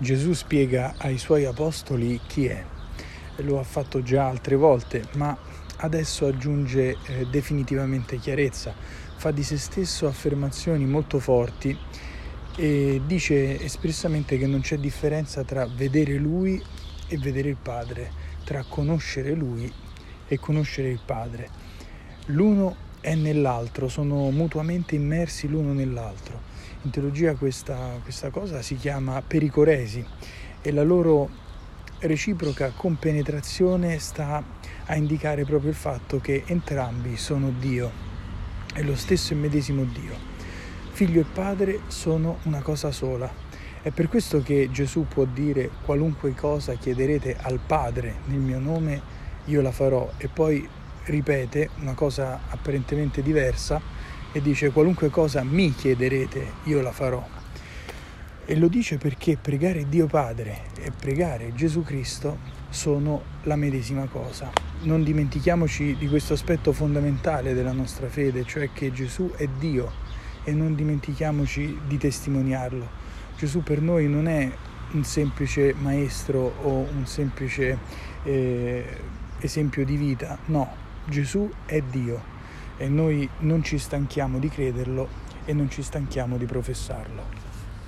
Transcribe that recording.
Gesù spiega ai suoi apostoli chi è. Lo ha fatto già altre volte, ma adesso aggiunge eh, definitivamente chiarezza, fa di se stesso affermazioni molto forti e dice espressamente che non c'è differenza tra vedere lui e vedere il Padre, tra conoscere lui e conoscere il Padre. L'uno è nell'altro, sono mutuamente immersi l'uno nell'altro. In teologia questa, questa cosa si chiama pericoresi e la loro reciproca compenetrazione sta a indicare proprio il fatto che entrambi sono Dio, è lo stesso e medesimo Dio. Figlio e padre sono una cosa sola. È per questo che Gesù può dire qualunque cosa chiederete al Padre nel mio nome, io la farò e poi ripete una cosa apparentemente diversa e dice qualunque cosa mi chiederete io la farò. E lo dice perché pregare Dio Padre e pregare Gesù Cristo sono la medesima cosa. Non dimentichiamoci di questo aspetto fondamentale della nostra fede, cioè che Gesù è Dio e non dimentichiamoci di testimoniarlo. Gesù per noi non è un semplice maestro o un semplice eh, esempio di vita, no, Gesù è Dio e noi non ci stanchiamo di crederlo e non ci stanchiamo di professarlo.